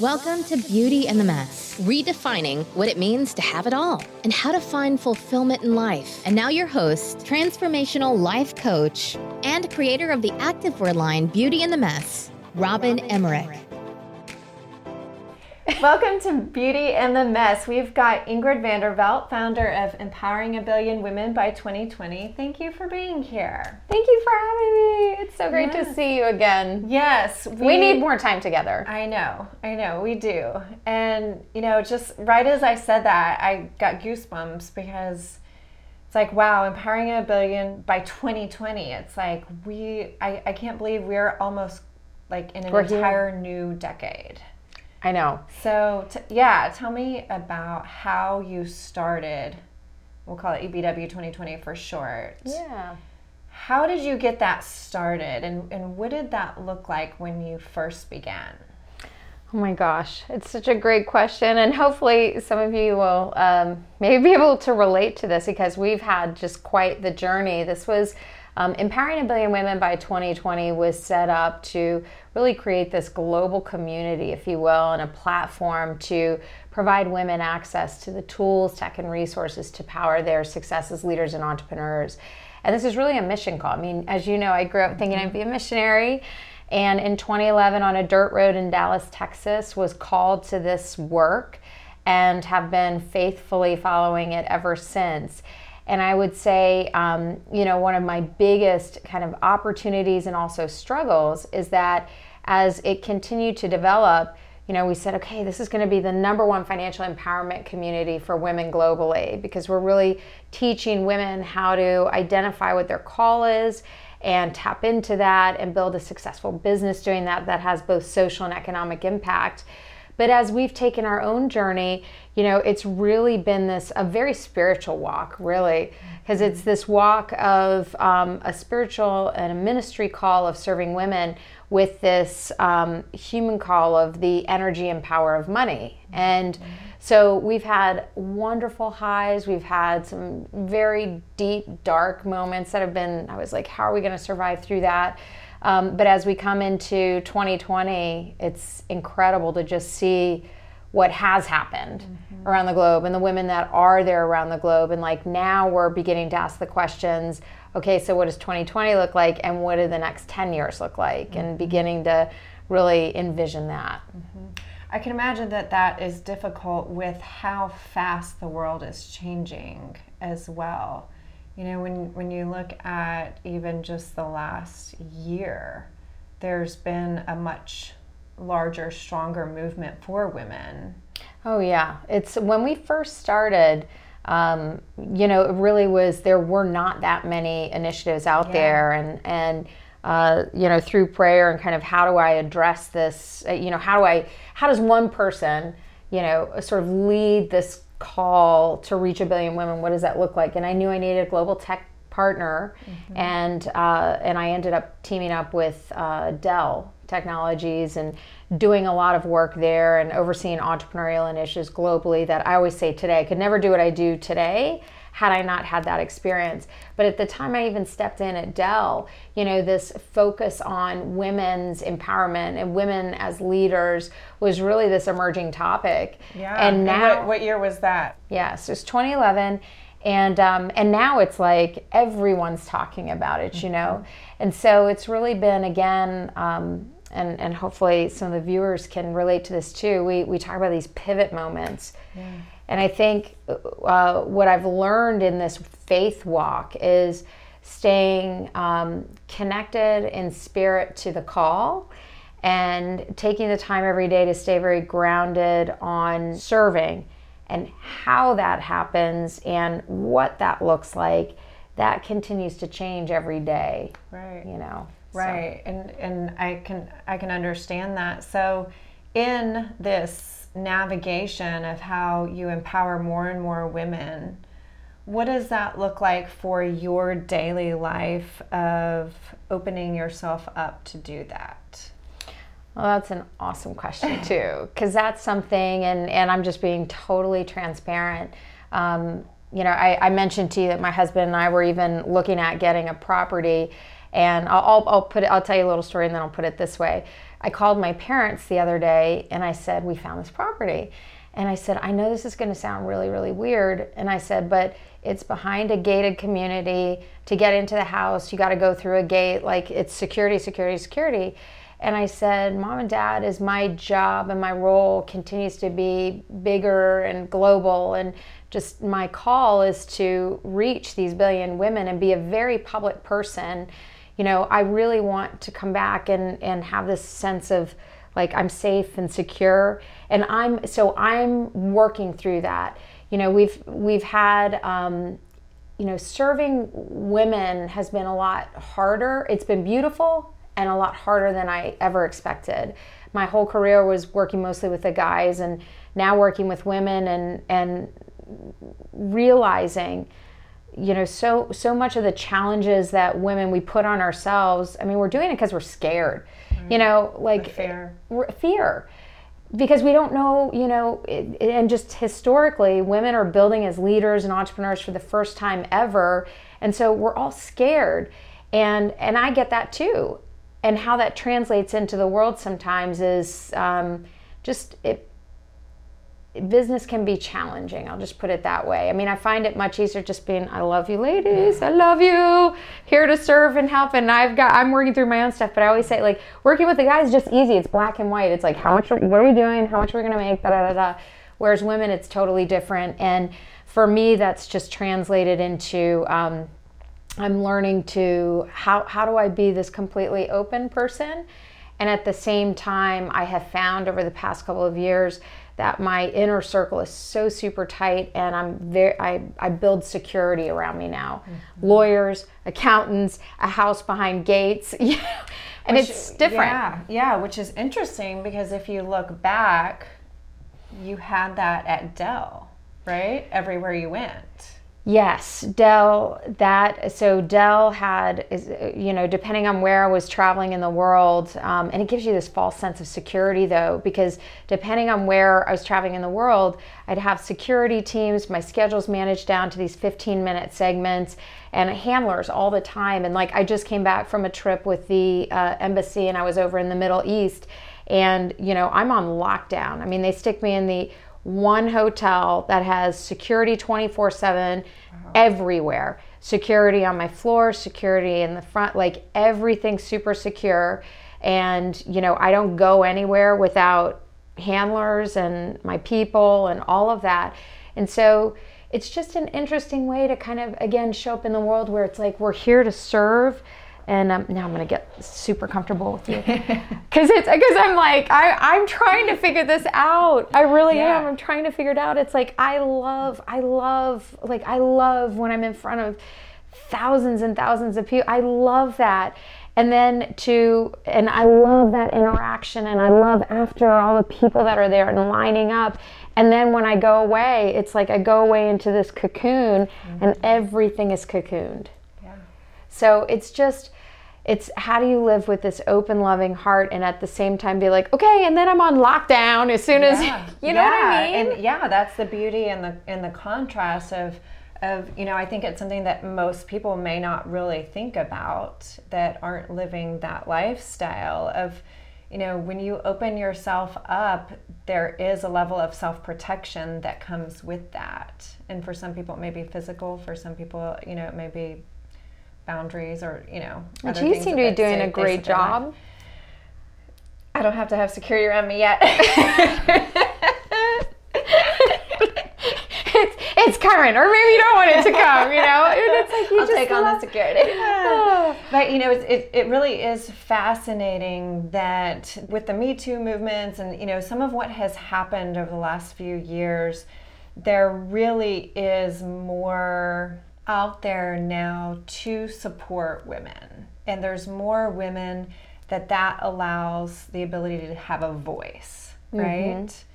Welcome to Beauty and the Mess, redefining what it means to have it all and how to find fulfillment in life. And now, your host, transformational life coach, and creator of the activewear line Beauty and the Mess, Robin, Robin Emmerich. Emmerich. Welcome to Beauty and the Mess. We've got Ingrid Vanderveldt, founder of Empowering a Billion Women by 2020. Thank you for being here. Thank you for having me. It's so great yes. to see you again. Yes. We, we, need more time together. I know. I know. We do. And, you know, just right as I said that, I got goosebumps because it's like, wow, empowering a billion by 2020. It's like, we, I, I can't believe we're almost like in an we're entire here. new decade. I know. So, t- yeah, tell me about how you started. We'll call it EBW 2020 for short. Yeah. How did you get that started and, and what did that look like when you first began? Oh my gosh, it's such a great question. And hopefully, some of you will um, maybe be able to relate to this because we've had just quite the journey. This was um, Empowering a Billion Women by 2020 was set up to really create this global community, if you will, and a platform to provide women access to the tools, tech, and resources to power their success as leaders and entrepreneurs. And this is really a mission call. I mean, as you know, I grew up thinking I'd be a missionary. And in 2011, on a dirt road in Dallas, Texas, was called to this work and have been faithfully following it ever since. And I would say, um, you know, one of my biggest kind of opportunities and also struggles is that as it continued to develop, you know, we said, okay, this is going to be the number one financial empowerment community for women globally because we're really teaching women how to identify what their call is and tap into that and build a successful business doing that that has both social and economic impact. But as we've taken our own journey, you know, it's really been this a very spiritual walk, really, because it's this walk of um, a spiritual and a ministry call of serving women with this um, human call of the energy and power of money. And so we've had wonderful highs. We've had some very deep, dark moments that have been, I was like, how are we going to survive through that? Um, but as we come into 2020, it's incredible to just see what has happened mm-hmm. around the globe and the women that are there around the globe. And like now we're beginning to ask the questions okay, so what does 2020 look like and what do the next 10 years look like? Mm-hmm. And beginning to really envision that. Mm-hmm. I can imagine that that is difficult with how fast the world is changing as well. You know, when, when you look at even just the last year, there's been a much larger, stronger movement for women. Oh, yeah. It's when we first started, um, you know, it really was, there were not that many initiatives out yeah. there. And, and, uh, you know, through prayer and kind of how do I address this? Uh, you know, how do I, how does one person, you know, sort of lead this call to reach a billion women what does that look like? And i knew i needed a global tech partner. Mm-hmm. and uh, and i ended up teaming up with uh, dell technologies and doing a lot of work there and overseeing entrepreneurial initiatives globally that i always say today i could never do what i do today had I not had that experience. But at the time I even stepped in at Dell, you know, this focus on women's empowerment and women as leaders was really this emerging topic. Yeah. And now, and what, what, year was that? Yes, it was 2011 and um, and now it's like everyone's talking about it, you know, mm-hmm. and so it's really been again, um, and and hopefully some of the viewers can relate to this too. We we talk about these pivot moments, yeah. And I think uh, what I've learned in this faith walk is staying um, connected in spirit to the call and taking the time every day to stay very grounded on serving and how that happens and what that looks like that continues to change every day right you know right so. and and i can i can understand that so in this navigation of how you empower more and more women, what does that look like for your daily life of opening yourself up to do that? Well, that's an awesome question too, because that's something, and, and I'm just being totally transparent. Um, you know, I, I, mentioned to you that my husband and I were even looking at getting a property, and I'll, I'll, put it, I'll tell you a little story, and then I'll put it this way I called my parents the other day and I said, We found this property. And I said, I know this is going to sound really, really weird. And I said, But it's behind a gated community. To get into the house, you got to go through a gate. Like it's security, security, security. And I said, Mom and Dad, as my job and my role continues to be bigger and global, and just my call is to reach these billion women and be a very public person you know, I really want to come back and, and have this sense of like I'm safe and secure. And I'm so I'm working through that. You know, we've we've had um, you know, serving women has been a lot harder. It's been beautiful and a lot harder than I ever expected. My whole career was working mostly with the guys and now working with women and and realizing you know so so much of the challenges that women we put on ourselves i mean we're doing it because we're scared you know like the fear. fear. Because we don't know you know it, and just historically women are building as leaders and entrepreneurs for the first time ever and so we're all scared. And and i get that too. And how that translates into the world sometimes is um, just it business can be challenging. I'll just put it that way. I mean, I find it much easier just being, I love you, ladies. I love you. Here to serve and help. And I've got, I'm working through my own stuff. But I always say, like, working with the guys is just easy. It's black and white. It's like, how much, what are we doing? How much are we going to make? Da da da da. Whereas women, it's totally different. And for me, that's just translated into. Um, I'm learning to how how do I be this completely open person, and at the same time, I have found over the past couple of years that my inner circle is so super tight and I'm very I, I build security around me now. Mm-hmm. Lawyers, accountants, a house behind gates, and which, it's different. Yeah, yeah, which is interesting because if you look back, you had that at Dell, right? Everywhere you went. Yes, Dell. That so Dell had is you know depending on where I was traveling in the world, um, and it gives you this false sense of security though because depending on where I was traveling in the world, I'd have security teams. My schedules managed down to these 15 minute segments and handlers all the time. And like I just came back from a trip with the uh, embassy, and I was over in the Middle East, and you know I'm on lockdown. I mean they stick me in the one hotel that has security 24 7 everywhere. Security on my floor, security in the front, like everything super secure. And, you know, I don't go anywhere without handlers and my people and all of that. And so it's just an interesting way to kind of, again, show up in the world where it's like we're here to serve and um, now I'm gonna get super comfortable with you because it's because I'm like I I'm trying to figure this out. I really yeah. am. I'm trying to figure it out. It's like I love I love like I love when I'm in front of thousands and thousands of people. I love that. And then to, and I love that interaction, and I love after all the people that are there and lining up. And then when I go away, it's like I go away into this cocoon, mm-hmm. and everything is cocooned. So it's just, it's how do you live with this open loving heart and at the same time be like okay and then i'm on lockdown as soon as yeah. you know yeah. what i mean and yeah that's the beauty and the and the contrast of of you know i think it's something that most people may not really think about that aren't living that lifestyle of you know when you open yourself up there is a level of self-protection that comes with that and for some people it may be physical for some people you know it may be boundaries or you know. And you seem to be doing a great job. I don't have to have security around me yet. it's, it's coming, or maybe you don't want it to come. You know, it's like you I'll just take on the security. Yeah. But you know, it, it, it really is fascinating that with the Me Too movements and you know some of what has happened over the last few years, there really is more out there now to support women. And there's more women that that allows the ability to have a voice, mm-hmm. right? Mm-hmm.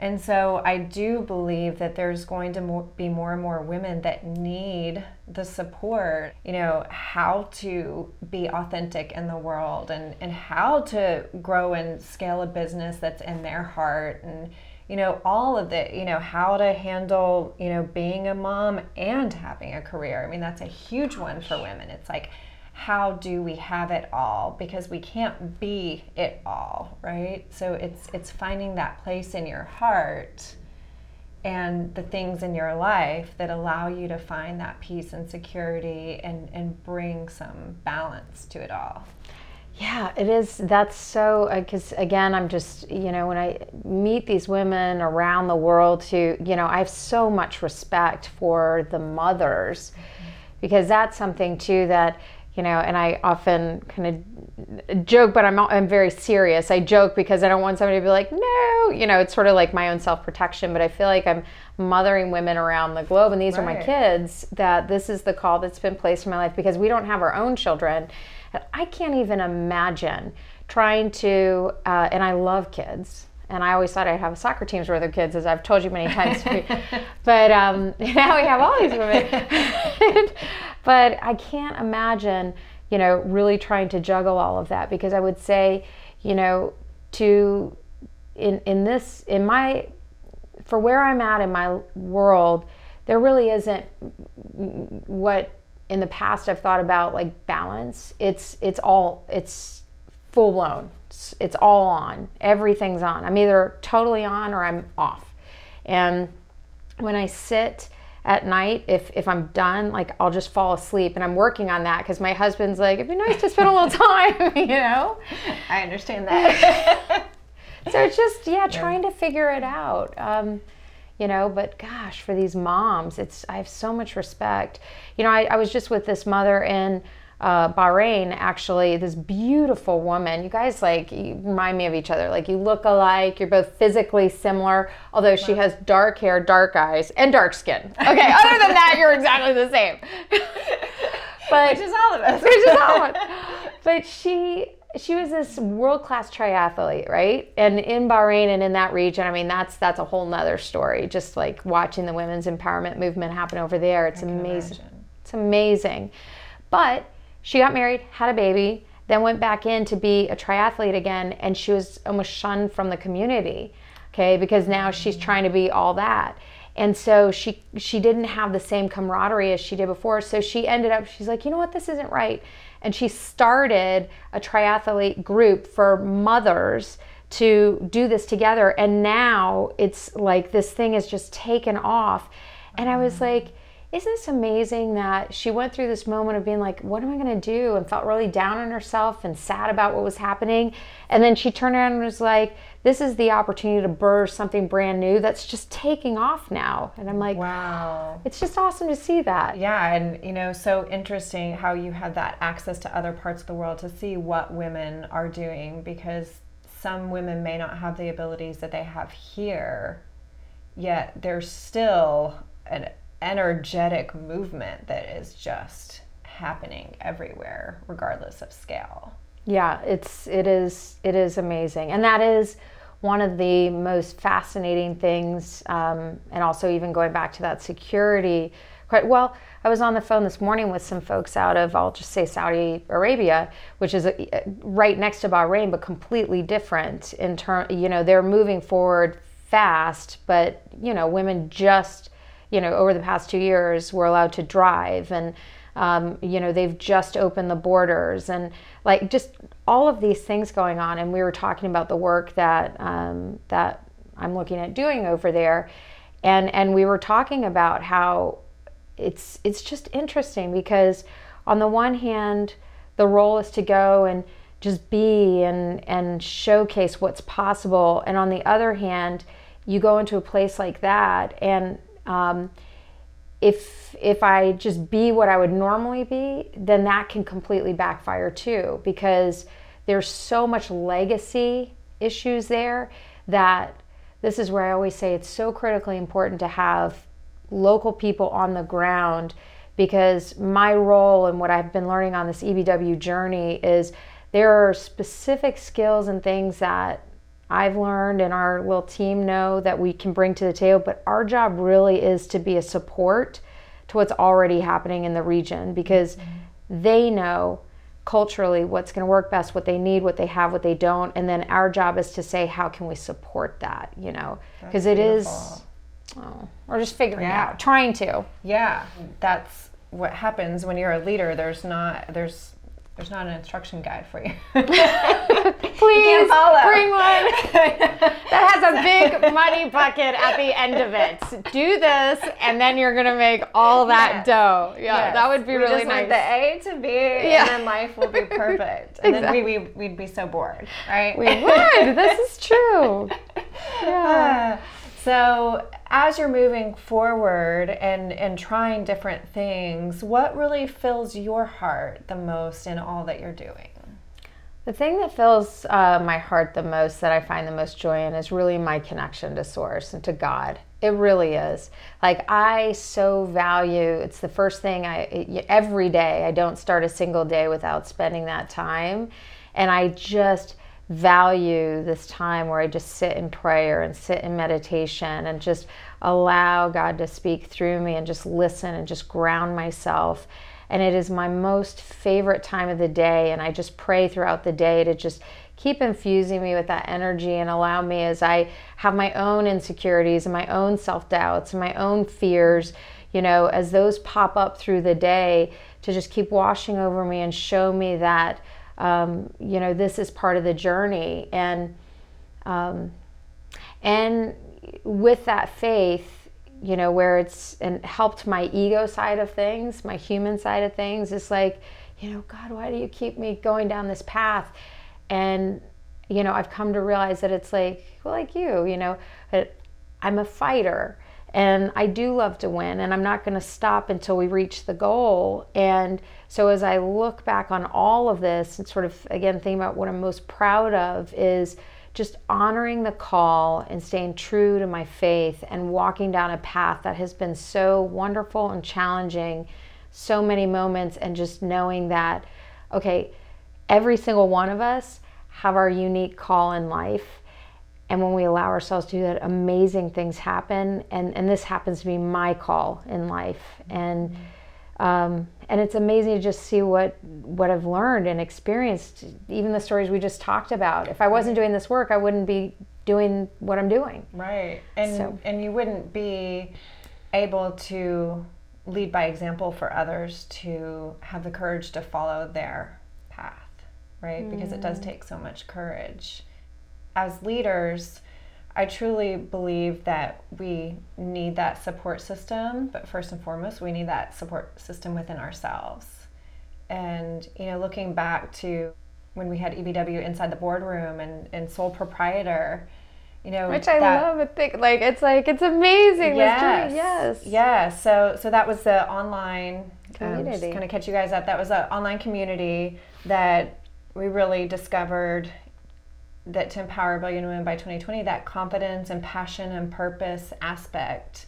And so I do believe that there's going to be more and more women that need the support, you know, how to be authentic in the world and, and how to grow and scale a business that's in their heart and you know all of the you know how to handle you know being a mom and having a career. I mean that's a huge one for women. It's like how do we have it all? Because we can't be it all right? So it's it's finding that place in your heart and the things in your life that allow you to find that peace and security and and bring some balance to it all yeah, it is. That's so, because uh, again, I'm just, you know, when I meet these women around the world who, you know, I have so much respect for the mothers mm-hmm. because that's something too that, you know, and I often kind of joke, but I'm, I'm very serious. I joke because I don't want somebody to be like, no, you know, it's sort of like my own self protection, but I feel like I'm mothering women around the globe and these right. are my kids that this is the call that's been placed in my life because we don't have our own children I can't even imagine trying to, uh, and I love kids. And I always thought I'd have soccer teams with their kids, as I've told you many times. but um, now we have all these women. but I can't imagine, you know, really trying to juggle all of that because I would say, you know, to in in this in my for where I'm at in my world, there really isn't what in the past I've thought about like balance. It's it's all it's full blown. It's, it's all on. Everything's on. I'm either totally on or I'm off. And when I sit at night, if if I'm done, like I'll just fall asleep, and I'm working on that because my husband's like, it'd be nice to spend a little time, you know. I understand that. so it's just yeah, trying to figure it out. Um, you know but gosh for these moms it's i have so much respect. You know i, I was just with this mother in uh, bahrain actually this beautiful woman. You guys like you remind me of each other. Like you look alike. You're both physically similar although she has dark hair dark eyes and dark skin. Okay other than that you're exactly the same. But which is all of us. Which is all of us. But she she was this world class triathlete, right? And in Bahrain and in that region, I mean, that's that's a whole nother story. Just like watching the women's empowerment movement happen over there, it's amazing. Imagine. It's amazing. But she got married, had a baby, then went back in to be a triathlete again, and she was almost shunned from the community. Okay, because now she's mm. trying to be all that and so she she didn't have the same camaraderie as she did before so she ended up she's like you know what this isn't right and she started a triathlete group for mothers to do this together. And now it's like this thing is just taken off. And i was mm. like isn't this amazing that she went through this moment of being like, what am I going to do? And felt really down on herself and sad about what was happening. And then she turned around and was like, this is the opportunity to birth something brand new that's just taking off now. And I'm like, wow. It's just awesome to see that. Yeah. And, you know, so interesting how you have that access to other parts of the world to see what women are doing because some women may not have the abilities that they have here, yet there's still an energetic movement that is just happening everywhere regardless of scale. Yeah it's it is it is amazing. And that is one of the most fascinating things um, and also even going back to that security quite well i was on the phone this morning with some folks out of i'll just say saudi arabia which is a, uh, right next to bahrain but completely different in term you know they're moving forward fast but you know women just you know, over the past two years, we're allowed to drive and, um, you know, they've just opened the borders and like just all of these things going on. And we were talking about the work that, um, that I'm looking at doing over there. And, and we were talking about how it's, it's just interesting because on the one hand, the role is to go and just be and, and showcase what's possible. And on the other hand, you go into a place like that and um, if if I just be what I would normally be, then that can completely backfire too because there's so much legacy issues there that this is where I always say it's so critically important to have local people on the ground because my role and what I've been learning on this EBW journey is there are specific skills and things that I've learned and our little team know that we can bring to the table, but our job really is to be a support to what's already happening in the region because mm-hmm. they know culturally what's going to work best, what they need, what they have, what they don't, and then our job is to say how can we support that, you know? Because it is oh, we're just figuring yeah. out, trying to. Yeah, that's what happens when you're a leader. There's not there's there's not an instruction guide for you. Please bring one that has a big money bucket at the end of it. Do this, and then you're gonna make all that Yes. dough. Yeah, Yes. that would be we really just want nice. the A to B, Yeah. and then life will be perfect. And then we, we, we'd be so bored, right? we would. This is true. Yeah. Uh, so as you're moving forward and and trying different things, what really fills your heart the most in all that you're doing? The thing that fills uh, my heart the most, that I find the most joy in, is really my connection to Source and to God. It really is. Like I so value. It's the first thing I every day. I don't start a single day without spending that time, and I just value this time where I just sit in prayer and sit in meditation and just allow God to speak through me and just listen and just ground myself and it is my most favorite time of the day and i just pray throughout the day to just keep infusing me with that energy and allow me as i have my own insecurities and my own self-doubts and my own fears you know as those pop up through the day to just keep washing over me and show me that um, you know this is part of the journey. And um, and with that faith you know where it's and helped my ego side of things my human side of things. It's like you know god why do you keep me going down this path? And you know i've come to realize that it's like well like you you know i'm a fighter and i do love to win and i'm not going to stop until we reach the goal. And so as i look back on all of this and sort of again thinking about what i'm most proud of is just honoring the call and staying true to my faith and walking down a path that has been so wonderful and challenging, so many moments, and just knowing that, okay, every single one of us have our unique call in life. And when we allow ourselves to do that, amazing things happen. And, and this happens to be my call in life. And mm-hmm. Um, and it's amazing to just see what what I've learned and experienced. Even the stories we just talked about. If I wasn't doing this work, I wouldn't be doing what I'm doing. Right. And So- and you wouldn't be able to lead by example for others to have the courage to follow their path, right? Because it does take so much courage. As leaders, I truly believe that we need that support system, but first and foremost, we need that support system within ourselves. And, you know, looking back to when we had EBW inside the boardroom and, and sole proprietor, you know, Which I that- love. I think like it's like it's amazing. Yes. Yes. Yeah. So so that was the online um, just Community. kind of catch you guys up. That was an online community that we really discovered that to empower a billion women by 2020, that confidence and passion and purpose aspect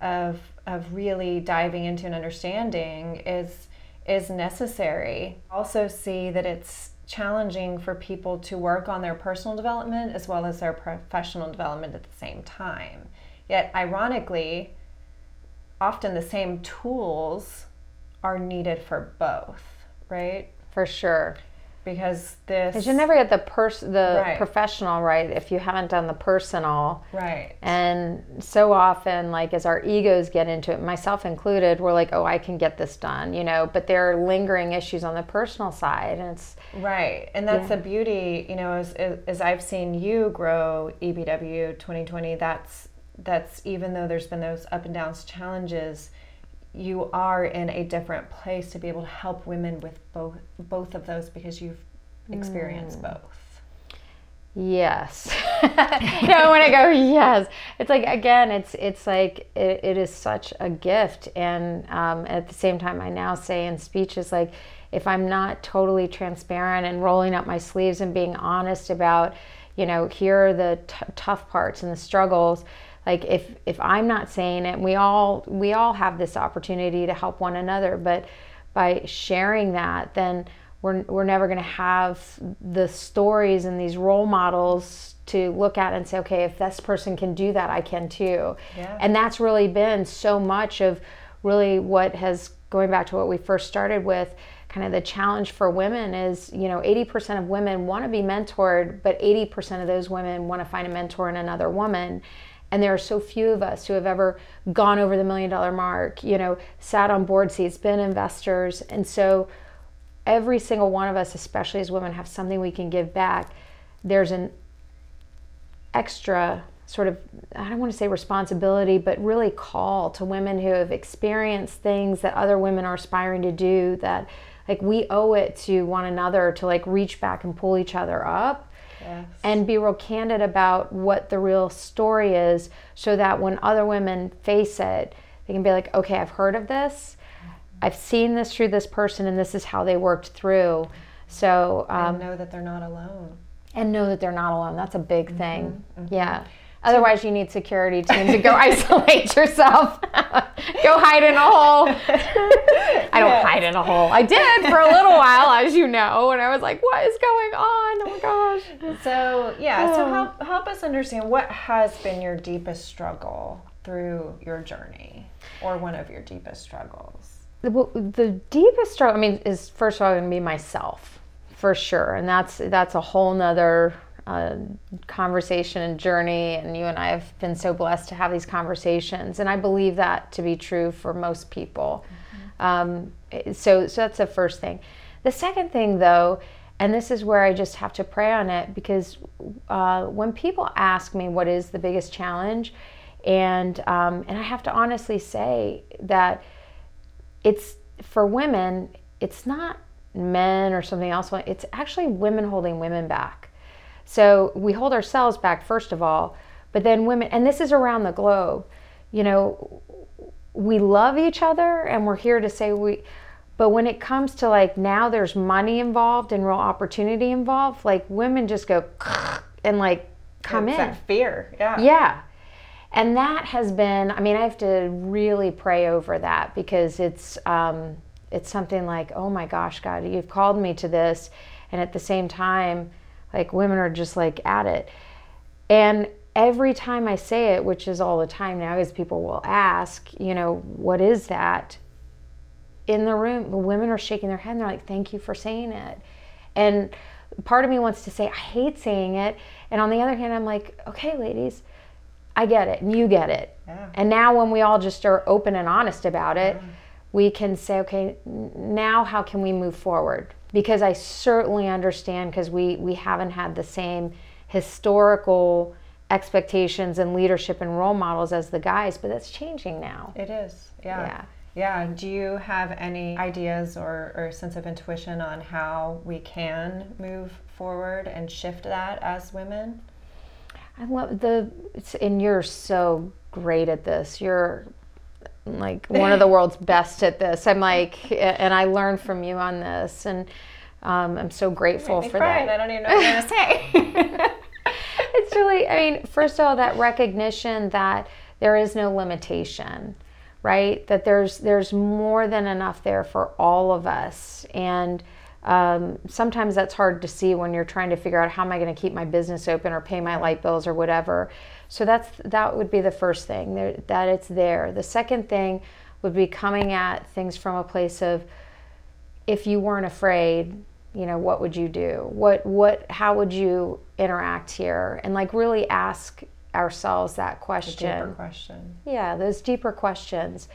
of of really diving into an understanding is is necessary. Also see that it's challenging for people to work on their personal development as well as their professional development at the same time. Yet ironically, often the same tools are needed for both, right? For sure. Because this Because you never get the pers- the Right. professional right if you haven't done the personal. right. And so often, like as our egos get into it, myself included, we're like, "Oh, I can get this done," you know. But there are lingering issues on the personal side, and it's Right, and that's the beauty, you know, as, as I've seen you grow EBW 2020. That's that's even though there's been those up and downs challenges, you are in a different place to be able to help women with both both of those because you've experienced both. Yes. no, when I go yes, it's like again, it's it's like it, it is such a gift, and um, at the same time, I now say in speeches like, if I'm not totally transparent and rolling up my sleeves and being honest about, you know, here are the t- tough parts and the struggles. Like if if I'm not saying it, we all we all have this opportunity to help one another, but by sharing that, then we're, we're never going to have the stories and these role models to look at and say, okay, if this person can do that, I can too. Yeah. And that's really been so much of really what has, going back to what we first started with, kind of the challenge for women is, you know, 80% of women want to be mentored, but 80% of those women want to find a mentor in another woman. And there are so few of us who have ever gone over the million dollar mark, you know, sat on board seats, been investors. And so, every single one of us, especially as women, have something we can give back. There's an extra sort of I don't want to say responsibility, but really call to women who have experienced things that other women are aspiring to do that like we owe it to one another to like reach back and pull each other up yes. and be real candid about what the real story is so that when other women face it they can be like okay i've heard of this i've seen this through this person and this is how they worked through so um, and know that they're not alone and know that they're not alone that's a big mm-hmm. thing mm-hmm. yeah Otherwise, you need security team to go isolate yourself. go hide in a hole. I don't hide in a hole. I did for a little while, as you know, and I was like, "What is going on? Oh my gosh!" So yeah, oh. so help help us understand what has been your deepest struggle through your journey, or one of your deepest struggles. The, the deepest struggle, I mean, is first of all going to be myself, for sure, and that's that's a whole nother uh, conversation and journey, and you and I have been so blessed to have these conversations, and I believe that to be true for most people. Mm-hmm. Um, so, so that's the first thing. The second thing, though, and this is where I just have to pray on it because uh, when people ask me what is the biggest challenge, and um, and I have to honestly say that it's for women, it's not men or something else. It's actually women holding women back. So we hold ourselves back, first of all, but then women, and this is around the globe, you know, we love each other and we're here to say we, but when it comes to like now there's money involved and real opportunity involved, like women just go and like come it's in. That fear, yeah. Yeah. And that has been, I mean, I have to really pray over that because it's, um, it's something like, oh my gosh, God, you've called me to this. And at the same time, like women are just like at it. And every time I say it, which is all the time now, is people will ask, you know, what is that? In the room, the women are shaking their head and they're like, thank you for saying it. And part of me wants to say, I hate saying it. And on the other hand, I'm like, okay, ladies, I get it and you get it. Yeah. And now when we all just are open and honest about it, yeah. we can say, okay, now how can we move forward? Because I certainly understand because we we haven't had the same historical expectations and leadership and role models as the guys, but that's changing now. It is. Yeah. Yeah. Yeah. Do you have any ideas or, or sense of intuition on how we can move forward and shift that as women? I love the, and you're so great at this. You're like one of the world's best at this. I'm like, and I learned from you on this, and um, I'm so grateful for cry, that. I don't even know what I'm gonna say. it's really, I mean, first of all, that recognition that there is no limitation, right? That there's there's more than enough there for all of us, and um, sometimes that's hard to see when you're trying to figure out how am I going to keep my business open or pay my light bills or whatever. So that's that would be the first thing there, that it's there. The second thing would be coming at things from a place of if you weren't afraid, you know, what would you do? What what how would you interact here? And like really ask ourselves that question. Question. Yeah, those deeper questions.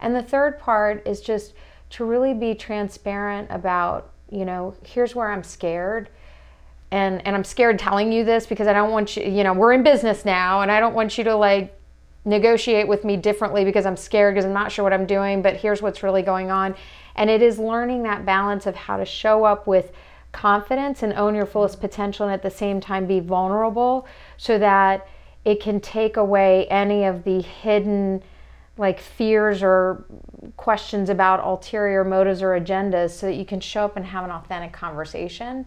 And the third part is just to really be transparent about, you know, here's where I'm scared and and I'm scared telling you this because I don't want you you know we're in business now and I don't want you to like negotiate with me differently because I'm scared because I'm not sure what I'm doing but here's what's really going on. And it is learning that balance of how to show up with confidence and own your fullest potential and at the same time be vulnerable so that it can take away any of the hidden like fears or questions about ulterior motives or agendas so that you can show up and have an authentic conversation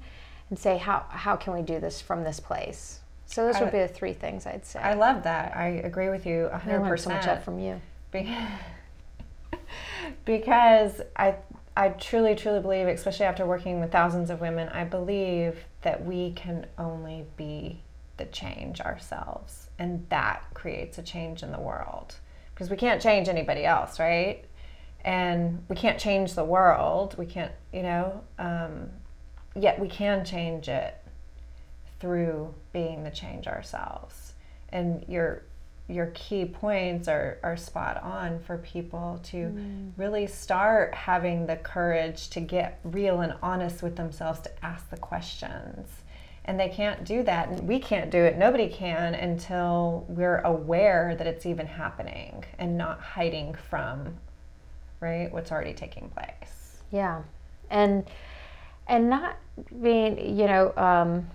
and say how how can we do this from this place? So those I, would be the three things i'd say. I love that. I agree with you 100% i learned so much up from you. Because i i truly truly believe especially after working with thousands of women i believe that we can only be the change ourselves. And that creates a change in the world. Because we can't change anybody else right? And we can't change the world. We can't you know um, yet we can change it through being the change ourselves. And you're your key points are, are spot on for people to mm. really start having the courage to get real and honest with themselves to ask the questions. And they can't do that, and we can't do it, nobody can until we're aware that it's even happening and not hiding from right what's already taking place. Yeah. And and not being, you know, um,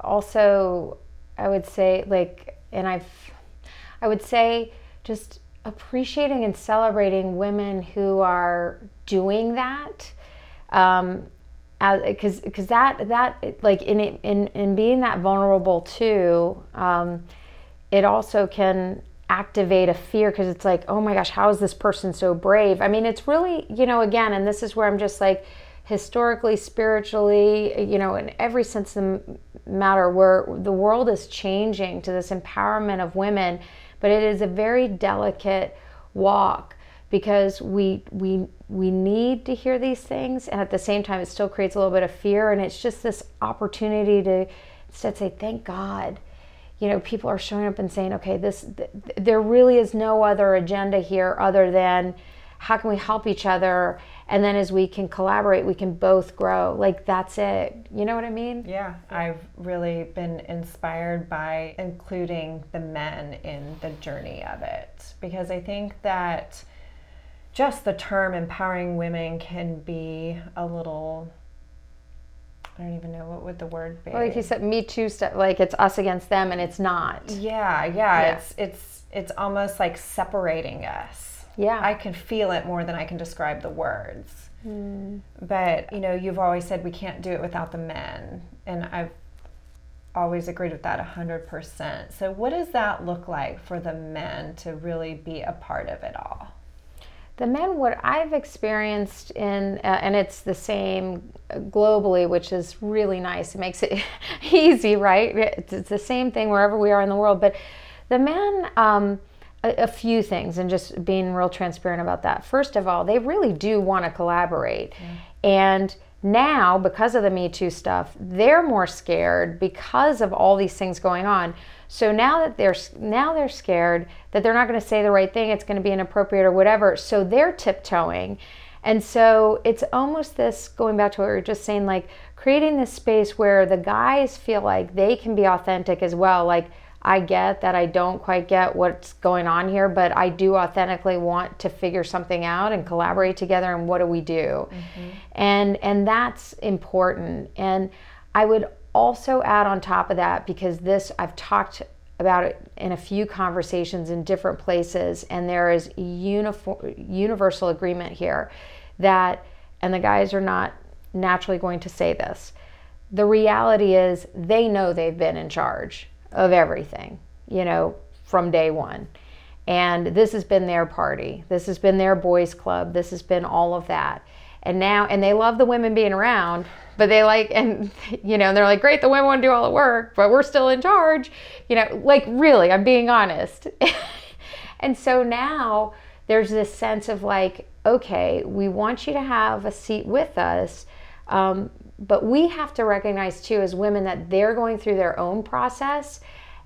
also I would say like and I've I would say just appreciating and celebrating women who are doing that. Um, because because that that like in in in being that vulnerable too, um, it also can activate a fear because it's like oh my gosh how is this person so brave i mean it's really you know again and this is where i'm just like historically spiritually you know in every sense of the matter where the world is changing to this empowerment of women but it is a very delicate walk because we we we need to hear these things and at the same time it still creates a little bit of fear and it's just this opportunity to instead say thank god. You know people are showing up and saying okay this th- there really is no other agenda here other than how can we help each other and then as we can collaborate we can both grow like that's it you know what i mean yeah i've really been inspired by including the men in the journey of it because i think that just the term empowering women can be a little I don't even know what would the word be. Well, like you said, Me Too stuff. Like it's us against them, and it's not. Yeah, yeah, yeah. It's it's it's almost like separating us. Yeah. I can feel it more than I can describe the words. Mm. But you know, you've always said we can't do it without the men, and I've always agreed with that 100%. So, what does that look like for the men to really be a part of it all? the men what i've experienced in uh, and it's the same globally which is really nice it makes it easy right it's, it's, the same thing wherever we are in the world but the men um, a, a, few things and just being real transparent about that first of all they really do want to collaborate and now because of the me too stuff they're more scared because of all these things going on so now that they're now they're scared that they're not going to say the right thing, it's going to be inappropriate or whatever. So they're tiptoeing. And so it's almost this going back to what we were just saying, like creating this space where the guys feel like they can be authentic as well. Like, I get that I don't quite get what's going on here, but I do authentically want to figure something out and collaborate together and what do we do? Mm-hmm. And and that's important. And I would also add on top of that because this I've talked about it in a few conversations in different places and there is uniform, universal agreement here that and the guys are not naturally going to say this the reality is they know they've been in charge of everything you know from day one. And this has been their party. This has been their boys club. This has been all of that. And now and they love the women being around but they like and you know and they're like great the women want to do all the work but we're still in charge. You know like really i'm being honest. And so now there's this sense of like okay we want you to have a seat with us um, but we have to recognize too as women that they're going through their own process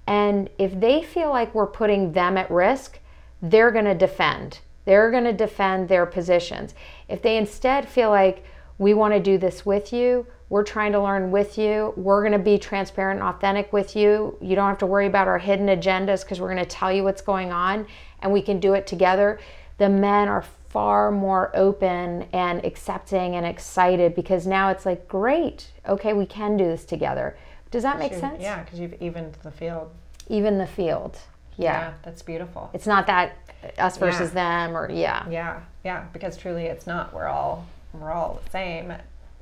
and if they feel like we're putting them at risk they're going to defend they're going to defend their positions if they instead feel like we want to do this with you. We're trying to learn with you. We're going to be transparent and authentic with you. You don't have to worry about our hidden agendas because we're going to tell you what's going on and we can do it together. The men are far more open and accepting and excited because now it's like, great, okay, we can do this together. Does that make sense? Yeah, because you've evened the field. Even the field. Yeah. yeah. that's beautiful. It's not that us versus yeah. them or yeah. Yeah, yeah, because truly it's not. We're all we're all the same,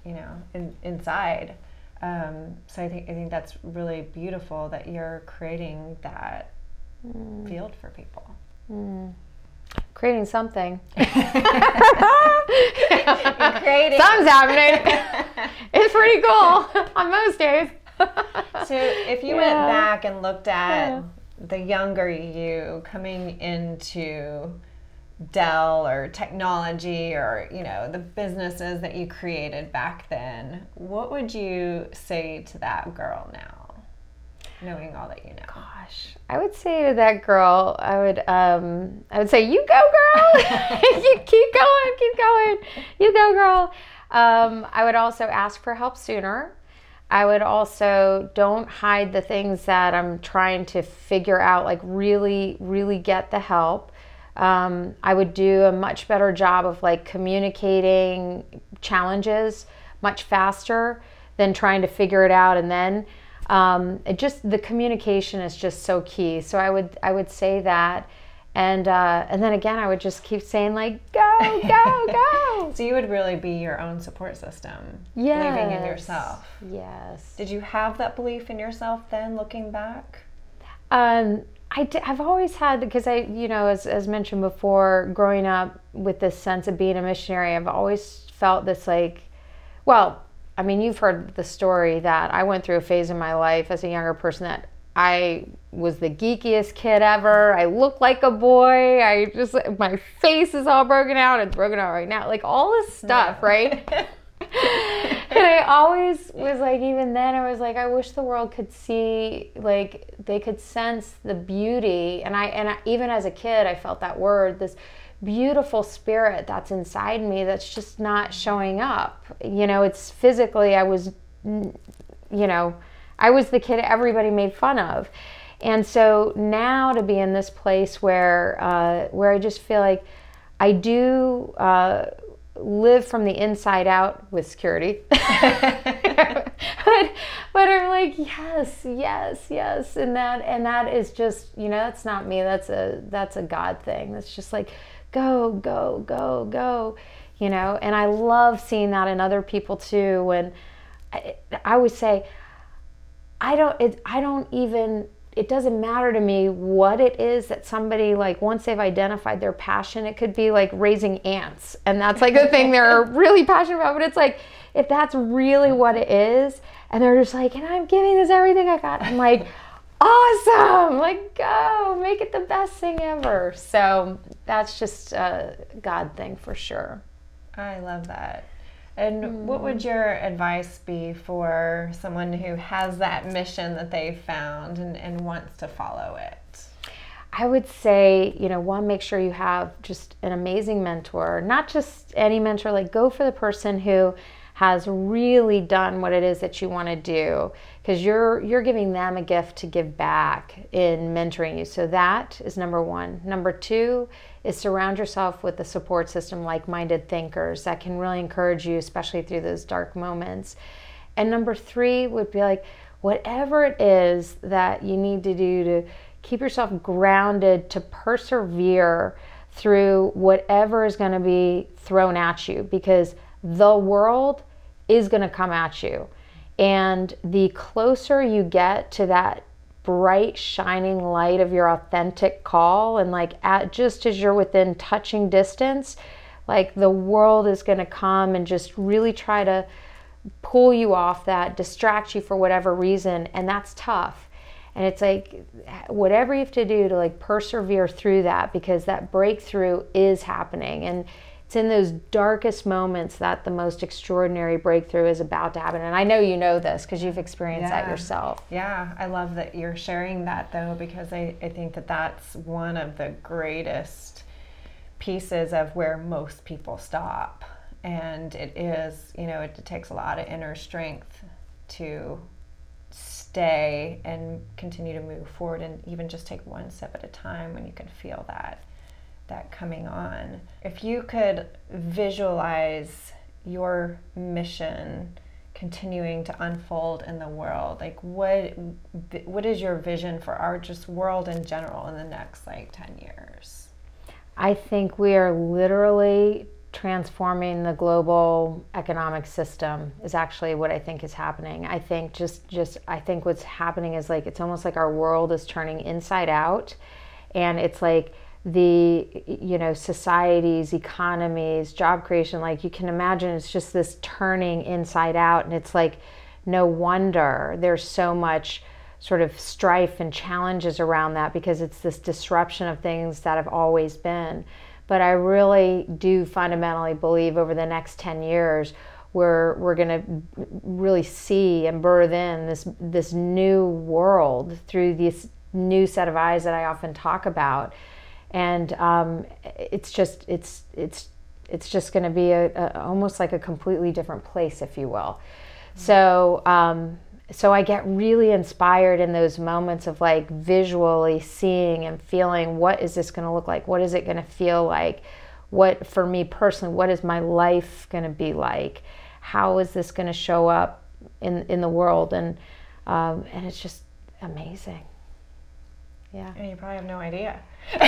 you know, in, inside. Um, so I think I think that's really beautiful that you're creating that mm. field for people. Mm. Creating something. creating. Something's happening. it's pretty cool on most days. so if you yeah. went back and looked at yeah. the younger you coming into Dell or technology or you know the businesses that you created back then, what would you say to that girl now? Knowing all that you know? Gosh, I would say to that girl, I would, um, I would say, "You go, girl! you keep going, keep going. You go, girl." Um, I would also ask for help sooner. I would also don't hide the things that I'm trying to figure out. Like really, really get the help. Um, I would do a much better job of like communicating challenges much faster than trying to figure it out and then um, it just the communication is just so key. So i would i would say that. And uh, and then again i would just keep saying like go go go. So you would really be your own support system yes. believing in yourself. Yes. Did you have that belief in yourself then looking back? Um, I d- I've always had because I, you know, as, as mentioned before, growing up with this sense of being a missionary, I've always felt this like, well, I mean, you've heard the story that I went through a phase in my life as a younger person that I was the geekiest kid ever. I look like a boy. I just my face is all broken out. It's broken out right now. Like all this stuff, right? and I always was like, even then, I was like, I wish the world could see, like, they could sense the beauty. And I, and I, even as a kid, I felt that word, this beautiful spirit that's inside me that's just not showing up. You know, it's physically, I was, you know, I was the kid everybody made fun of. And so now to be in this place where, uh, where I just feel like I do uh, live from the inside out with security. but, but I'm like, yes, yes, yes. And that, and that is just, you know, that's not me. That's a, that's a God thing. That's just like, go, go, go, go, you know. And I love seeing that in other people too. When I, I always say, I don't, it, I don't even, it doesn't matter to me what it is that somebody like once they've identified their passion it could be like raising ants and that's like the thing they're really passionate about but it's like if that's really what it is and they're just like and i'm giving this everything i got i'm like awesome! Like go make it the best thing ever. So that's just a god thing for sure. I love that. And mm. what would your advice be for someone who has that mission that they've found and, and wants to follow it? I would say, you know, one, make sure you have just an amazing mentor, not just any mentor, like go for the person who has really done what it is that you want to do because you're you're giving them a gift to give back in mentoring you. So that is number 1. Number 2 is surround yourself with a support system like-minded thinkers that can really encourage you especially through those dark moments. And number 3 would be like whatever it is that you need to do to keep yourself grounded to persevere through whatever is going to be thrown at you because the world is going to come at you. And the closer you get to that bright shining light of your authentic call and like at just as you're within touching distance, like the world is going to come and just really try to pull you off that, distract you for whatever reason, and that's tough. And it's like whatever you have to do to like persevere through that because that breakthrough is happening. And it's in those darkest moments that the most extraordinary breakthrough is about to happen. And I know you know this because you've experienced yeah. that yourself. Yeah, I love that you're sharing that though, because I, I think that that's one of the greatest pieces of where most people stop. And it is, you know, it, it takes a lot of inner strength to stay and continue to move forward and even just take one step at a time when you can feel that that coming on. If you could visualize your mission continuing to unfold in the world, like what what is your vision for our just world in general in the next like 10 years? I think we are literally transforming the global economic system is actually what I think is happening. I think just just I think what's happening is like it's almost like our world is turning inside out and it's like the you know societies economies job creation like you can imagine it's just this turning inside out and it's like no wonder there's so much sort of strife and challenges around that because it's this disruption of things that have always been. But i really do fundamentally believe over the next 10 years we're we're going to really see and birth in this this new world through this new set of eyes that I often talk about, and um, it's just it's it's it's just going to be a, a, almost like a completely different place, if you will. So. Um, so I get really inspired in those moments of like visually seeing and feeling what is this going to look like? What is it going to feel like? What, for me personally, what is my life going to be like? How is this going to show up in, in the world? And, um, and it's just amazing. Yeah. And you probably have no idea.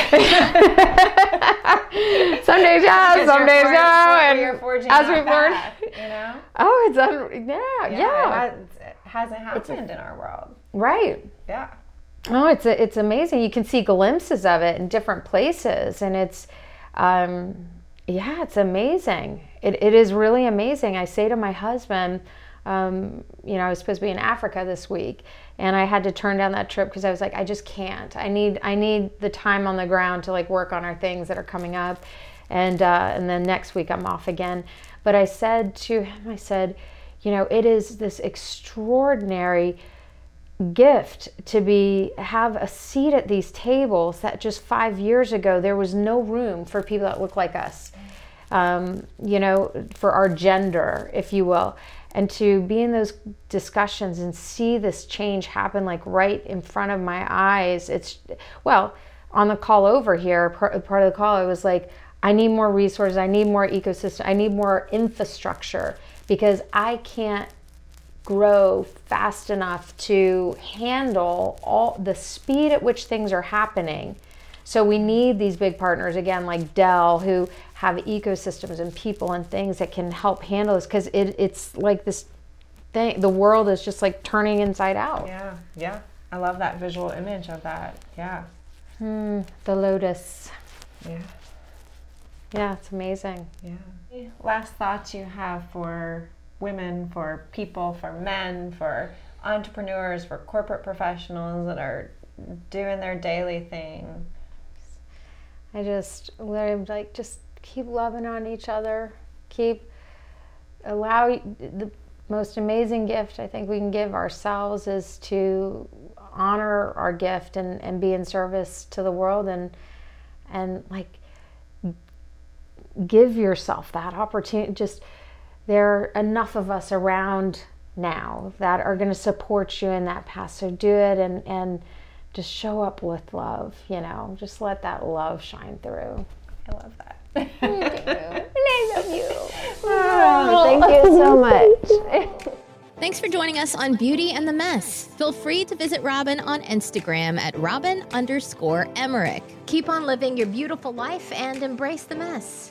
some days yeah, some days no. And as we learn, you know. Oh, it's un- yeah, yeah. yeah. It, it hasn't happened a, in our world. Right. Yeah. Oh, it's a, it's amazing. You can see glimpses of it in different places, and it's, um, yeah, it's amazing. It, it is really amazing. I say to my husband, um, you know, I was supposed to be in Africa this week, and I had to turn down that trip because I was like, I just can't. I need I need the time on the ground to like work on our things that are coming up, and uh, and then next week I'm off again. But I said to him, I said, you know, it is this extraordinary gift to be have a seat at these tables that just five years ago there was no room for people that look like us um, you know for our gender if you will and to be in those discussions and see this change happen like right in front of my eyes it's well on the call over here part, of the call i was like i need more resources i need more ecosystem i need more infrastructure because i can't grow fast enough to handle all the speed at which things are happening. So we need these big partners again like dell who have ecosystems and people and things that can help handle this because it, it's like this thing the world is just like turning inside out. Yeah yeah. I love that visual image of that yeah. Hmm, the lotus. Yeah. Yeah it's amazing. Yeah. Last thoughts you have for women for people for men for entrepreneurs for corporate professionals that are doing their daily thing? I just I'm like just keep loving on each other. Keep allow the most amazing gift I think we can give ourselves is to honor our gift and, and be in service to the world and and like give yourself that opportunity just there are enough of us around now that are going to support you in that path so do it and and just show up with love you know just let that love shine through i love that thank you. I love you. Oh, thank you so much. Thanks for joining us on Beauty and the Mess. Feel free to visit Robin on Instagram at Robin underscore Emmerich. Keep on living your beautiful life and embrace the mess.